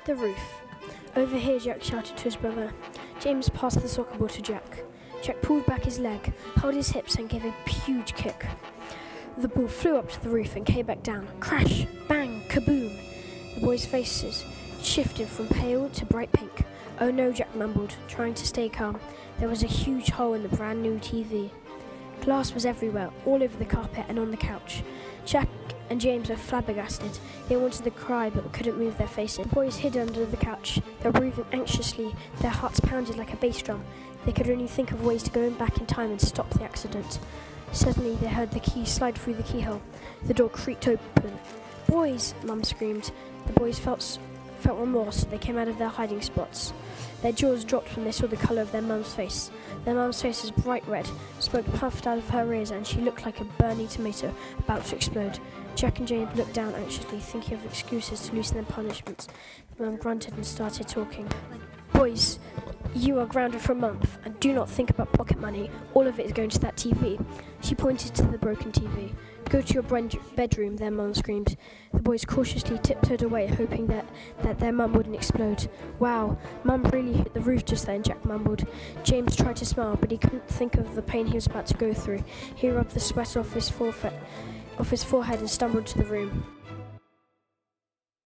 hit the roof. Over here, Jack shouted to his brother. James passed the soccer ball to Jack. Jack pulled back his leg, held his hips, and gave a huge kick. The ball flew up to the roof and came back down. Crash! Bang! Kaboom! The boys' faces shifted from pale to bright pink. Oh no, Jack mumbled, trying to stay calm. There was a huge hole in the brand new TV. Glass was everywhere, all over the carpet and on the couch. Jack and James were flabbergasted. They wanted to cry but couldn't move their faces. The boys hid under the couch. They were breathing anxiously. Their hearts pounded like a bass drum. They could only think of ways to go back in time and stop the accident. Suddenly, they heard the key slide through the keyhole. The door creaked open. Boys! Mum screamed. The boys felt, felt remorse. They came out of their hiding spots. Their jaws dropped when they saw the colour of their mum's face. Their mum's face was bright red, smoke puffed out of her ears, and she looked like a burning tomato about to explode. Jack and James looked down anxiously, thinking of excuses to loosen their punishments. The mum grunted and started talking. Boys, you are grounded for a month, and do not think about pocket money. All of it is going to that TV. She pointed to the broken TV. Go to your bedroom, their mum screamed. The boys cautiously tiptoed away, hoping that, that their mum wouldn't explode. Wow, mum really hit the roof just then, Jack mumbled. James tried to smile, but he couldn't think of the pain he was about to go through. He rubbed the sweat off his forehead, off his forehead and stumbled to the room.